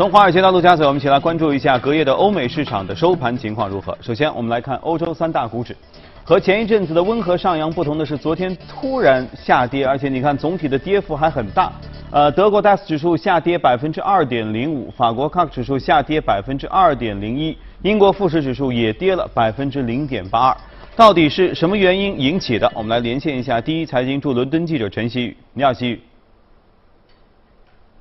从华尔街到陆家嘴，我们一起来关注一下隔夜的欧美市场的收盘情况如何。首先，我们来看欧洲三大股指，和前一阵子的温和上扬不同的是，昨天突然下跌，而且你看总体的跌幅还很大。呃，德国 DAX 指数下跌百分之二点零五，法国 CAC 指数下跌百分之二点零一，英国富时指数也跌了百分之零点八二。到底是什么原因引起的？我们来连线一下第一财经驻伦敦记者陈曦宇。你好，曦宇。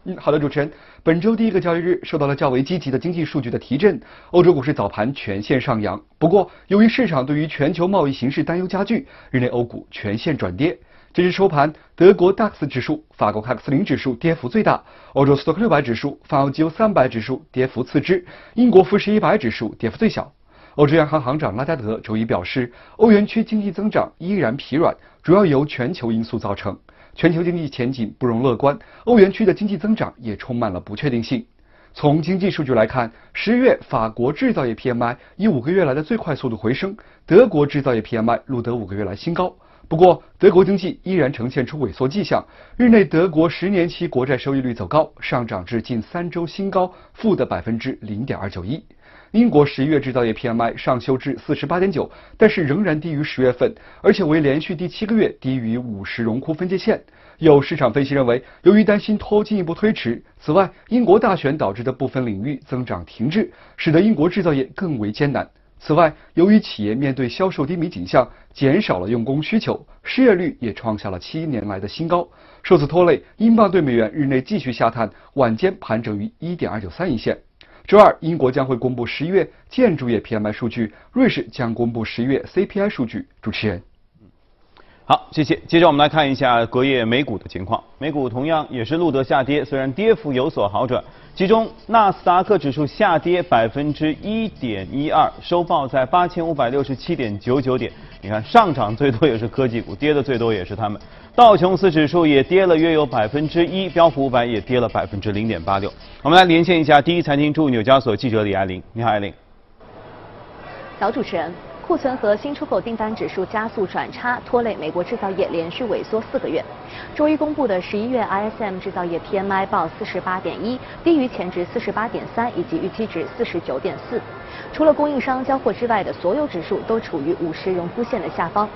嗯，好的，主持人。本周第一个交易日受到了较为积极的经济数据的提振，欧洲股市早盘全线上扬。不过，由于市场对于全球贸易形势担忧加剧，日内欧股全线转跌。截至收盘，德国 DAX 指数、法国 CAC 40指数跌幅最大，欧洲斯托克六百指数、泛欧 G 三百指数跌幅次之，英国富时一百指数跌幅最小。欧洲央行行长拉加德周一表示，欧元区经济增长依然疲软，主要由全球因素造成，全球经济前景不容乐观，欧元区的经济增长也充满了不确定性。从经济数据来看，十月法国制造业 PMI 以五个月来的最快速度回升，德国制造业 PMI 录得五个月来新高。不过，德国经济依然呈现出萎缩迹象，日内德国十年期国债收益率走高，上涨至近三周新高，负的百分之零点二九一。英国十一月制造业 PMI 上修至四十八点九，但是仍然低于十月份，而且为连续第七个月低于五十荣枯分界线。有市场分析认为，由于担心脱进一步推迟，此外，英国大选导致的部分领域增长停滞，使得英国制造业更为艰难。此外，由于企业面对销售低迷景象，减少了用工需求，失业率也创下了七年来的新高，受此拖累，英镑对美元日内继续下探，晚间盘整于一点二九三一线。周二，英国将会公布十一月建筑业 PMI 数据，瑞士将公布十一月 CPI 数据。主持人，好，谢谢。接着我们来看一下隔夜美股的情况，美股同样也是录得下跌，虽然跌幅有所好转，其中纳斯达克指数下跌百分之一点一二，收报在八千五百六十七点九九点。你看，上涨最多也是科技股，跌的最多也是他们。道琼斯指数也跌了约有百分之一，标普五百也跌了百分之零点八六。我们来连线一下第一财经驻纽交所记者李爱玲。你好，爱玲。早，主持人。库存和新出口订单指数加速转差，拖累美国制造业连续萎缩四个月。周一公布的十一月 ISM 制造业 PMI 报四十八点一，低于前值四十八点三以及预期值四十九点四。除了供应商交货之外的所有指数都处于五十荣枯线的下方。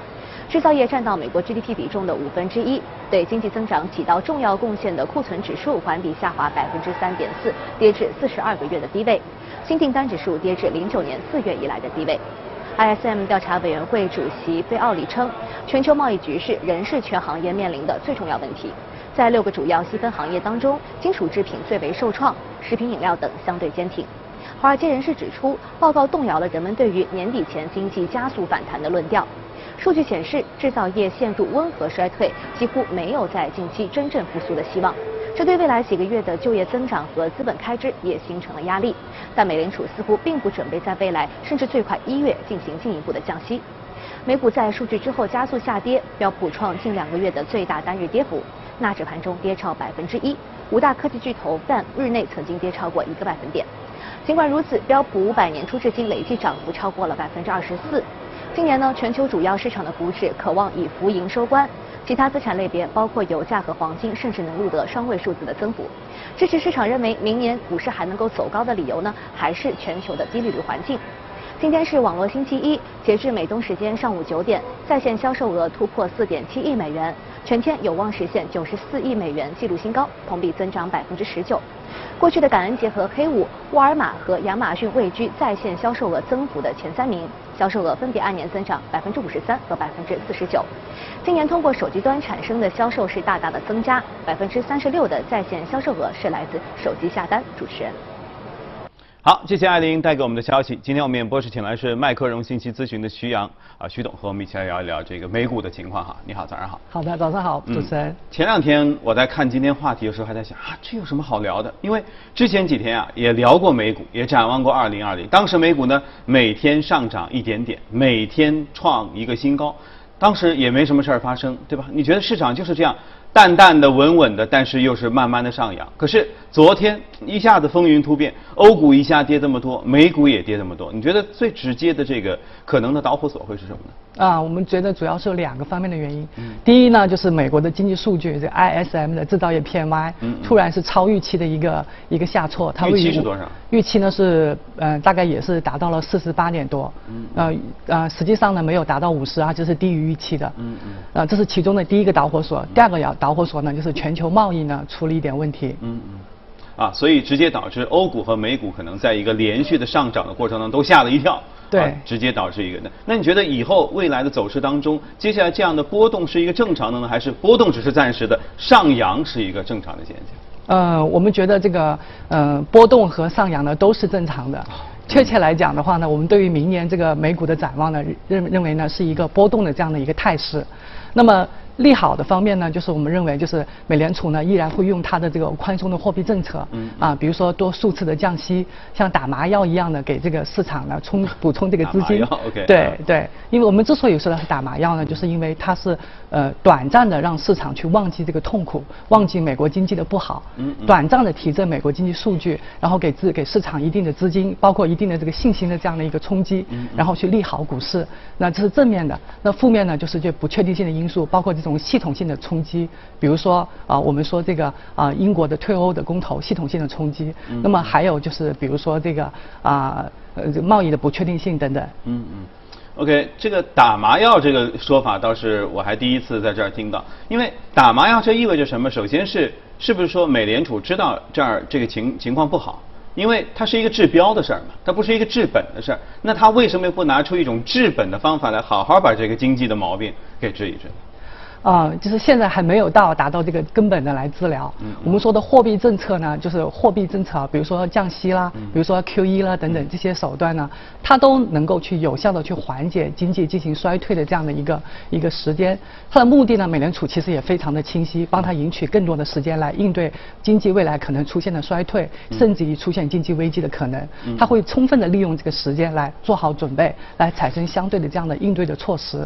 制造业占到美国 GDP 比重的五分之一，对经济增长起到重要贡献的库存指数环比下滑百分之三点四，跌至四十二个月的低位。新订单指数跌至零九年四月以来的低位。ISM 调查委员会主席费奥里称，全球贸易局势仍是全行业面临的最重要问题。在六个主要细分行业当中，金属制品最为受创，食品饮料等相对坚挺。华尔街人士指出，报告动摇了人们对于年底前经济加速反弹的论调。数据显示，制造业陷入温和衰退，几乎没有在近期真正复苏的希望。这对未来几个月的就业增长和资本开支也形成了压力，但美联储似乎并不准备在未来甚至最快一月进行进一步的降息。美股在数据之后加速下跌，标普创近两个月的最大单日跌幅，纳指盘中跌超百分之一，五大科技巨头但日内曾经跌超过一个百分点。尽管如此，标普五百年初至今累计涨幅超过了百分之二十四。今年呢，全球主要市场的股指渴望以浮盈收官。其他资产类别，包括油价和黄金，甚至能录得双位数字的增幅。支持市场认为明年股市还能够走高的理由呢，还是全球的低利率环境。今天是网络星期一，截至美东时间上午九点，在线销售额突破四点七亿美元，全天有望实现九十四亿美元纪录新高，同比增长百分之十九。过去的感恩节和黑五，沃尔玛和亚马逊位居在线销售额增幅的前三名，销售额分别按年增长百分之五十三和百分之四十九。今年通过手机端产生的销售是大大的增加，百分之三十六的在线销售额是来自手机下单。主持人。好，谢谢艾琳带给我们的消息。今天我们演播室请来是麦克荣信息咨询的徐阳啊，徐董和我们一起来聊一聊这个美股的情况哈。你好，早上好。好的，早上好，主持人。前两天我在看今天话题的时候，还在想啊，这有什么好聊的？因为之前几天啊也聊过美股，也展望过二零二零。当时美股呢每天上涨一点点，每天创一个新高，当时也没什么事儿发生，对吧？你觉得市场就是这样？淡淡的、稳稳的，但是又是慢慢的上扬。可是昨天一下子风云突变，欧股一下跌这么多，美股也跌这么多。你觉得最直接的这个可能的导火索会是什么呢？啊，我们觉得主要是有两个方面的原因。嗯，第一呢，就是美国的经济数据，这 ISM 的制造业 PMI，嗯，突然是超预期的一个一个下挫。它预期是多少？预期呢是，呃，大概也是达到了四十八点多。嗯，呃呃，实际上呢没有达到五十啊，就是低于预期的。嗯嗯。呃，这是其中的第一个导火索。第二个导导火索呢，就是全球贸易呢出了一点问题。嗯嗯。啊，所以直接导致欧股和美股可能在一个连续的上涨的过程当中都吓了一跳。对，直接导致一个那，那你觉得以后未来的走势当中，接下来这样的波动是一个正常的呢，还是波动只是暂时的，上扬是一个正常的现象？呃，我们觉得这个呃波动和上扬呢都是正常的。确切来讲的话呢，我们对于明年这个美股的展望呢，认认为呢是一个波动的这样的一个态势。那么。利好的方面呢，就是我们认为，就是美联储呢依然会用它的这个宽松的货币政策，啊，比如说多数次的降息，像打麻药一样的给这个市场呢充补充这个资金。对对，因为我们之所以说它是打麻药呢，就是因为它是呃短暂的让市场去忘记这个痛苦，忘记美国经济的不好，短暂的提振美国经济数据，然后给自给市场一定的资金，包括一定的这个信心的这样的一个冲击，然后去利好股市。那这是正面的。那负面呢，就是这不确定性的因素，包括。这种系统性的冲击，比如说啊，我们说这个啊，英国的退欧的公投系统性的冲击，那么还有就是比如说这个啊，呃，贸易的不确定性等等。嗯嗯，OK，这个打麻药这个说法倒是我还第一次在这儿听到，因为打麻药这意味着什么？首先是是不是说美联储知道这儿这个情情况不好？因为它是一个治标的事儿嘛，它不是一个治本的事儿。那它为什么不拿出一种治本的方法来，好好把这个经济的毛病给治一治？啊，就是现在还没有到达到这个根本的来治疗。我们说的货币政策呢，就是货币政策，比如说降息啦，比如说 QE 啦等等这些手段呢，它都能够去有效的去缓解经济进行衰退的这样的一个一个时间。它的目的呢，美联储其实也非常的清晰，帮它赢取更多的时间来应对经济未来可能出现的衰退，甚至于出现经济危机的可能。它会充分的利用这个时间来做好准备，来产生相对的这样的应对的措施。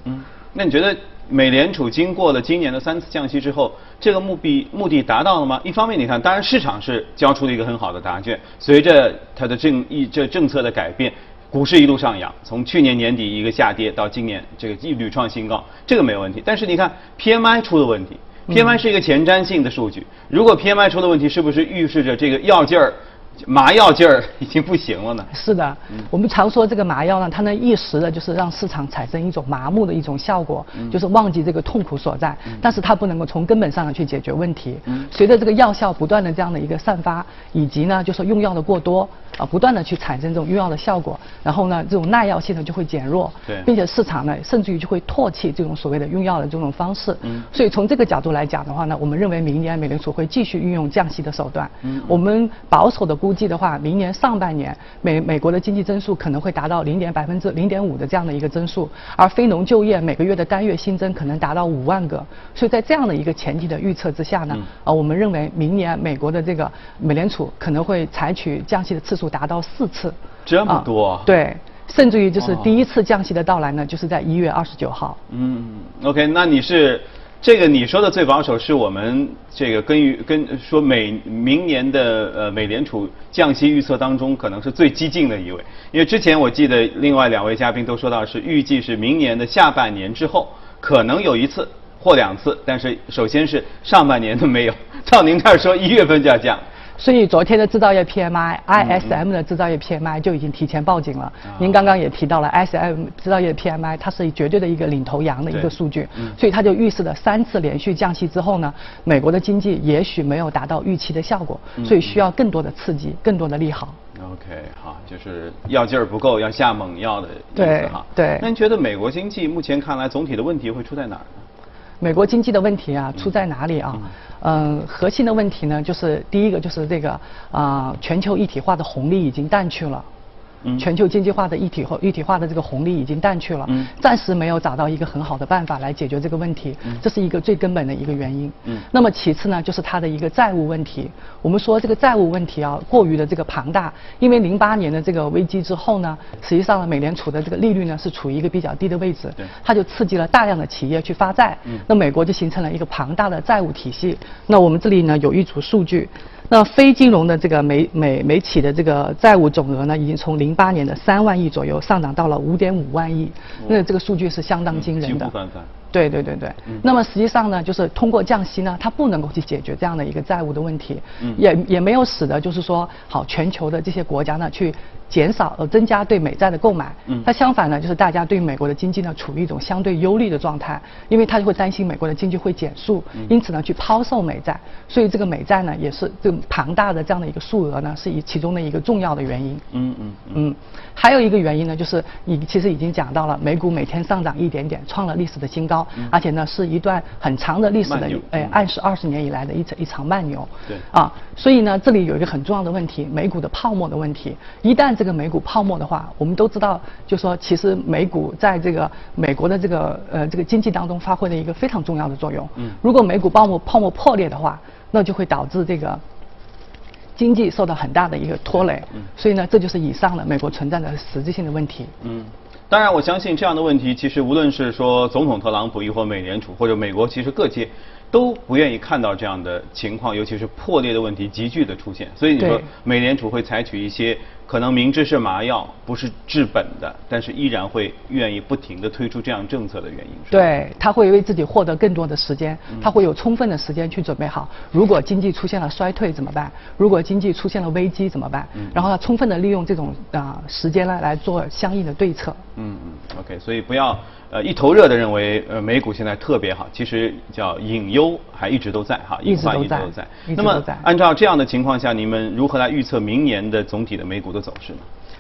那你觉得美联储经过了今年的三次降息之后，这个目的目的达到了吗？一方面，你看，当然市场是交出了一个很好的答卷，随着它的政一这政策的改变，股市一路上扬，从去年年底一个下跌到今年这个一屡创新高，这个没有问题。但是你看 PMI 出了问题，PMI 是一个前瞻性的数据，如果 PMI 出了问题，是不是预示着这个药劲儿？麻药劲儿已经不行了呢。是的，我们常说这个麻药呢，它能一时的，就是让市场产生一种麻木的一种效果，就是忘记这个痛苦所在。但是它不能够从根本上去解决问题。随着这个药效不断的这样的一个散发，以及呢，就是用药的过多啊，不断的去产生这种用药的效果，然后呢，这种耐药性呢就会减弱。对，并且市场呢，甚至于就会唾弃这种所谓的用药的这种方式。嗯。所以从这个角度来讲的话呢，我们认为明年美联储会继续运用降息的手段。嗯。我们保守的估。估计的话，明年上半年美美国的经济增速可能会达到零点百分之零点五的这样的一个增速，而非农就业每个月的单月新增可能达到五万个。所以在这样的一个前提的预测之下呢，啊，我们认为明年美国的这个美联储可能会采取降息的次数达到四次。这么多？对，甚至于就是第一次降息的到来呢，就是在一月二十九号。嗯，OK，那你是？这个你说的最保守，是我们这个根于跟说美明年的呃美联储降息预测当中，可能是最激进的一位。因为之前我记得另外两位嘉宾都说到是预计是明年的下半年之后可能有一次或两次，但是首先是上半年都没有。照您这儿说一月份就要降。所以昨天的制造业 PMI、ISM 的制造业 PMI 就已经提前报警了。您刚刚也提到了 ISM 制造业 PMI，它是绝对的一个领头羊的一个数据，所以它就预示了三次连续降息之后呢，美国的经济也许没有达到预期的效果，所以需要更多的刺激，更多的利好。OK，好，就是药劲儿不够，要下猛药的意思哈。对。那您觉得美国经济目前看来总体的问题会出在哪儿呢？美国经济的问题啊，出在哪里啊？嗯，核心的问题呢，就是第一个就是这个啊，全球一体化的红利已经淡去了。全球经济化的一体化、一体化的这个红利已经淡去了，暂时没有找到一个很好的办法来解决这个问题，这是一个最根本的一个原因。那么其次呢，就是它的一个债务问题。我们说这个债务问题啊，过于的这个庞大，因为零八年的这个危机之后呢，实际上呢美联储的这个利率呢是处于一个比较低的位置，它就刺激了大量的企业去发债，那美国就形成了一个庞大的债务体系。那我们这里呢有一组数据，那非金融的这个美美美企的这个债务总额呢，已经从零零八年的三万亿左右，上涨到了五点五万亿，那这个数据是相当惊人的。对对对对，那么实际上呢，就是通过降息呢，它不能够去解决这样的一个债务的问题，也也没有使得就是说好全球的这些国家呢去减少呃增加对美债的购买，它相反呢就是大家对美国的经济呢处于一种相对忧虑的状态，因为他就会担心美国的经济会减速，因此呢去抛售美债，所以这个美债呢也是这庞大的这样的一个数额呢是以其中的一个重要的原因。嗯嗯嗯，还有一个原因呢就是你其实已经讲到了，美股每天上涨一点点，创了历史的新高。而且呢，是一段很长的历史的，哎，暗示二十年以来的一场一场慢牛。对。啊，所以呢，这里有一个很重要的问题，美股的泡沫的问题。一旦这个美股泡沫的话，我们都知道，就说其实美股在这个美国的这个呃这个经济当中发挥了一个非常重要的作用。嗯。如果美股泡沫泡沫破裂的话，那就会导致这个经济受到很大的一个拖累。嗯。所以呢，这就是以上的美国存在的实质性的问题。嗯。当然，我相信这样的问题，其实无论是说总统特朗普，亦或美联储，或者美国，其实各界。都不愿意看到这样的情况，尤其是破裂的问题急剧的出现。所以你说，美联储会采取一些可能明知是麻药，不是治本的，但是依然会愿意不停的推出这样政策的原因。对，他会为自己获得更多的时间，他会有充分的时间去准备好。如果经济出现了衰退怎么办？如果经济出现了危机怎么办？然后他，充分的利用这种啊时间呢来做相应的对策。嗯嗯，OK，所以不要。呃，一头热的认为，呃，美股现在特别好，其实叫隐忧还一直都在哈，隐患一直都在。那么，按照这样的情况下，你们如何来预测明年的总体的美股的走势呢？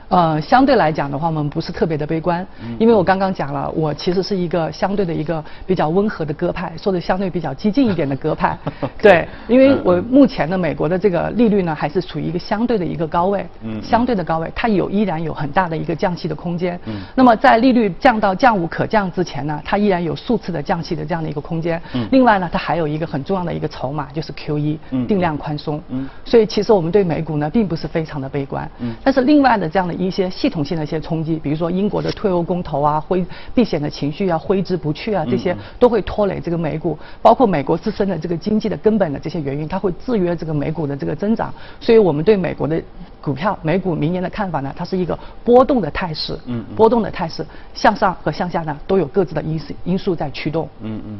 呃，相对来讲的话，我们不是特别的悲观，因为我刚刚讲了，我其实是一个相对的一个比较温和的鸽派，说的相对比较激进一点的鸽派。对，因为我目前的美国的这个利率呢，还是处于一个相对的一个高位，相对的高位，它有依然有很大的一个降息的空间。那么在利率降到降无可降之前呢，它依然有数次的降息的这样的一个空间。另外呢，它还有一个很重要的一个筹码，就是 QE 定量宽松。所以其实我们对美股呢，并不是非常的悲观。但是另外的这样的。一些系统性的一些冲击，比如说英国的退欧公投啊，挥避险的情绪啊，挥之不去啊，这些都会拖累这个美股，包括美国自身的这个经济的根本的这些原因，它会制约这个美股的这个增长。所以我们对美国的股票、美股明年的看法呢，它是一个波动的态势，嗯，波动的态势，向上和向下呢都有各自的因素因素在驱动，嗯嗯，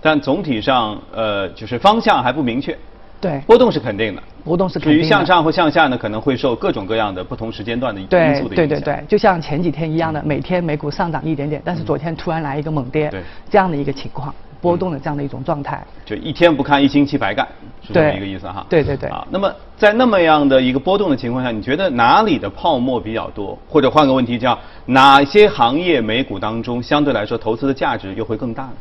但总体上呃就是方向还不明确。对，波动是肯定的，波动是肯定的。至于向上或向下呢，可能会受各种各样的不同时间段的因素的影响。对对对对，就像前几天一样的，每天美股上涨一点点，但是昨天突然来一个猛跌，这样的一个情况，波动的这样的一种状态。就一天不看，一星期白干，是这么一个意思哈。对对对。啊，那么在那么样的一个波动的情况下，你觉得哪里的泡沫比较多？或者换个问题，叫哪些行业美股当中相对来说投资的价值又会更大呢？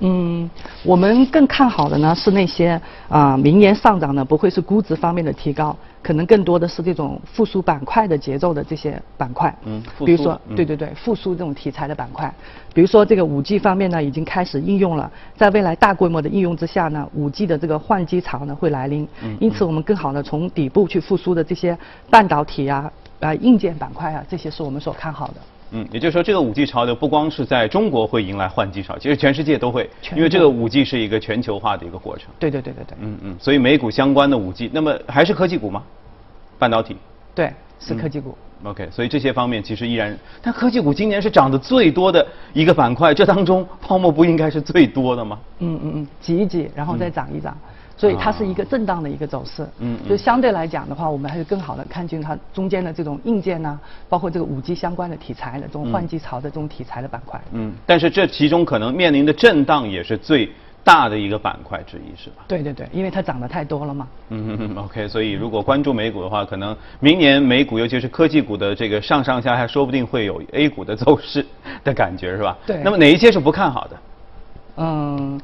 嗯，我们更看好的呢是那些啊，明年上涨呢不会是估值方面的提高，可能更多的是这种复苏板块的节奏的这些板块。嗯，比如说，对对对，复苏这种题材的板块，比如说这个五 G 方面呢已经开始应用了，在未来大规模的应用之下呢，五 G 的这个换机潮呢会来临。嗯，因此我们更好的从底部去复苏的这些半导体啊、啊硬件板块啊，这些是我们所看好的。嗯，也就是说，这个五 G 潮流不光是在中国会迎来换机潮，其实全世界都会，因为这个五 G 是一个全球化的一个过程。对对对对对。嗯嗯，所以美股相关的五 G，那么还是科技股吗？半导体。对，是科技股。OK，所以这些方面其实依然，但科技股今年是涨得最多的一个板块，这当中泡沫不应该是最多的吗？嗯嗯嗯，挤一挤，然后再涨一涨。所以它是一个震荡的一个走势，嗯，就相对来讲的话，我们还是更好的看清它中间的这种硬件呐，包括这个五 G 相关的题材的这种换机潮的这种题材的板块。嗯，但是这其中可能面临的震荡也是最大的一个板块之一，是吧？对对对，因为它涨得太多了嘛。嗯，OK，所以如果关注美股的话，可能明年美股尤其是科技股的这个上上下下，说不定会有 A 股的走势的感觉，是吧？对。那么哪一些是不看好的？嗯。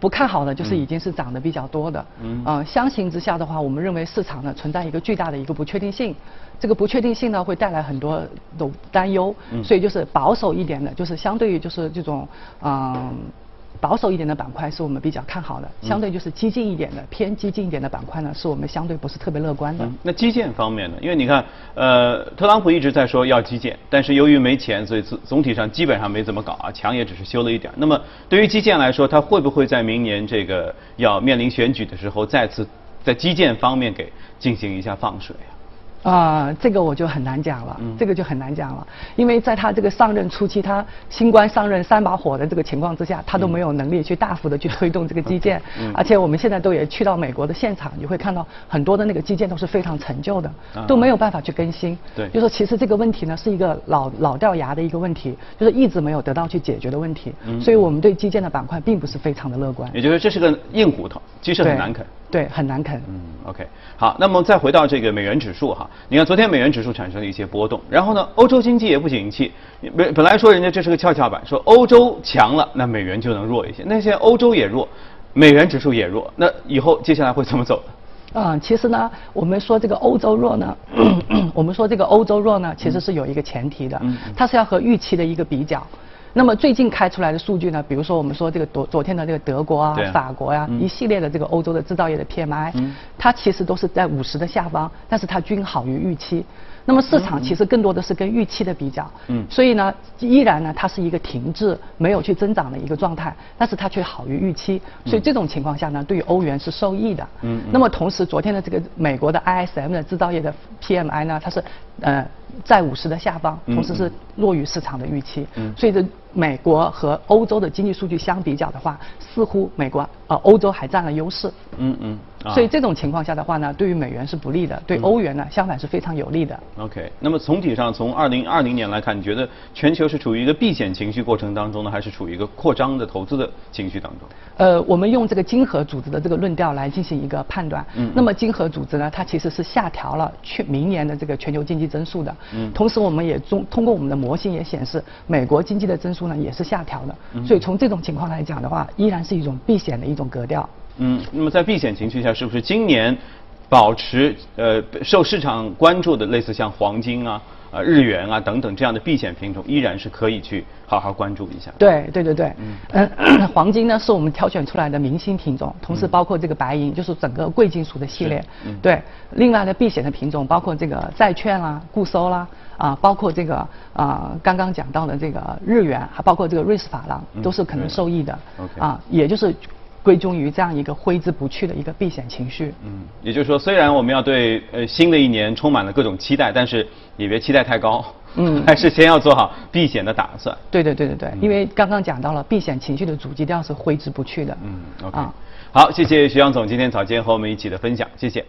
不看好的就是已经是涨得比较多的，嗯，相形之下的话，我们认为市场呢存在一个巨大的一个不确定性，这个不确定性呢会带来很多的担忧，所以就是保守一点的，就是相对于就是这种，嗯。保守一点的板块是我们比较看好的，相对就是激进一点的、偏激进一点的板块呢，是我们相对不是特别乐观的。那基建方面呢？因为你看，呃，特朗普一直在说要基建，但是由于没钱，所以总总体上基本上没怎么搞啊，墙也只是修了一点。那么对于基建来说，它会不会在明年这个要面临选举的时候，再次在基建方面给进行一下放水啊？啊、这个我就很难讲了，嗯这个就很难讲了，因为在他这个上任初期，他新官上任三把火的这个情况之下，他都没有能力去大幅的去推动这个基建，嗯而且我们现在都也去到美国的现场，你会看到很多的那个基建都是非常陈旧的，啊都没有办法去更新。对就说其实这个问题呢是一个老老掉牙的一个问题，就是一直没有得到去解决的问题，嗯所以我们对基建的板块并不是非常的乐观。也就是说这是个硬骨头，其实很难啃。对，很难啃。嗯，OK，好，那么再回到这个美元指数哈，你看昨天美元指数产生了一些波动，然后呢，欧洲经济也不景气，本本来说人家这是个跷跷板，说欧洲强了，那美元就能弱一些，那现在欧洲也弱，美元指数也弱，那以后接下来会怎么走呢？嗯，其实呢，我们说这个欧洲弱呢，我们说这个欧洲弱呢，其实是有一个前提的它是要和预期的一个比较。那么最近开出来的数据呢，比如说我们说这个昨昨天的这个德国啊法国呀、嗯。一系列的这个欧洲的制造业的 PMI，嗯。它其实都是在五十的下方，但是它均好于预期。那么市场其实更多的是跟预期的比较，嗯。所以呢，依然呢它是一个停滞、没有去增长的一个状态，但是它却好于预期，所以这种情况下呢，对于欧元是受益的。嗯嗯。那么同时，昨天的这个美国的 ISM 的制造业的 PMI 呢，它是呃在五十的下方，嗯同时是弱于市场的预期。嗯。所以这美国和欧洲的经济数据相比较的话，似乎美国呃欧洲还占了优势。嗯嗯，啊所以这种情况下的话呢，对于美元是不利的，对嗯欧元呢相反是非常有利的。OK，那么总体上从二零二零年来看，你觉得全球是处于一个避险情绪过程当中呢，还是处于一个扩张的投资的情绪当中？呃，我们用这个经合组织的这个论调来进行一个判断。嗯那么经合组织呢，它其实是下调了去明年的这个全球经济增速的。嗯同时，我们也中通过我们的模型也显示，美国经济的增速呢也是下调的。嗯所以从这种情况来讲的话，依然是一种避险的一种格调。嗯，那么在避险情绪下，是不是今年保持呃受市场关注的类似像黄金啊、呃日元啊等等这样的避险品种，依然是可以去好好关注一下？对对对对，嗯嗯，黄金呢是我们挑选出来的明星品种，同时包括这个白银，就是整个贵金属的系列嗯。对，另外的避险的品种包括这个债券啦、固收啦，啊，包括这个啊刚刚讲到的这个日元，还包括这个瑞士法郎嗯，都是可能受益的。OK 啊，也就是归终于这样一个挥之不去的一个避险情绪。嗯，也就是说，虽然我们要对呃新的一年充满了各种期待，但是也别期待太高，嗯 还是先要做好避险的打算。对对对对对，因为刚刚讲到了避险情绪的主基调是挥之不去的。嗯，OK，、啊好，谢谢徐阳总今天早间和我们一起的分享，谢谢。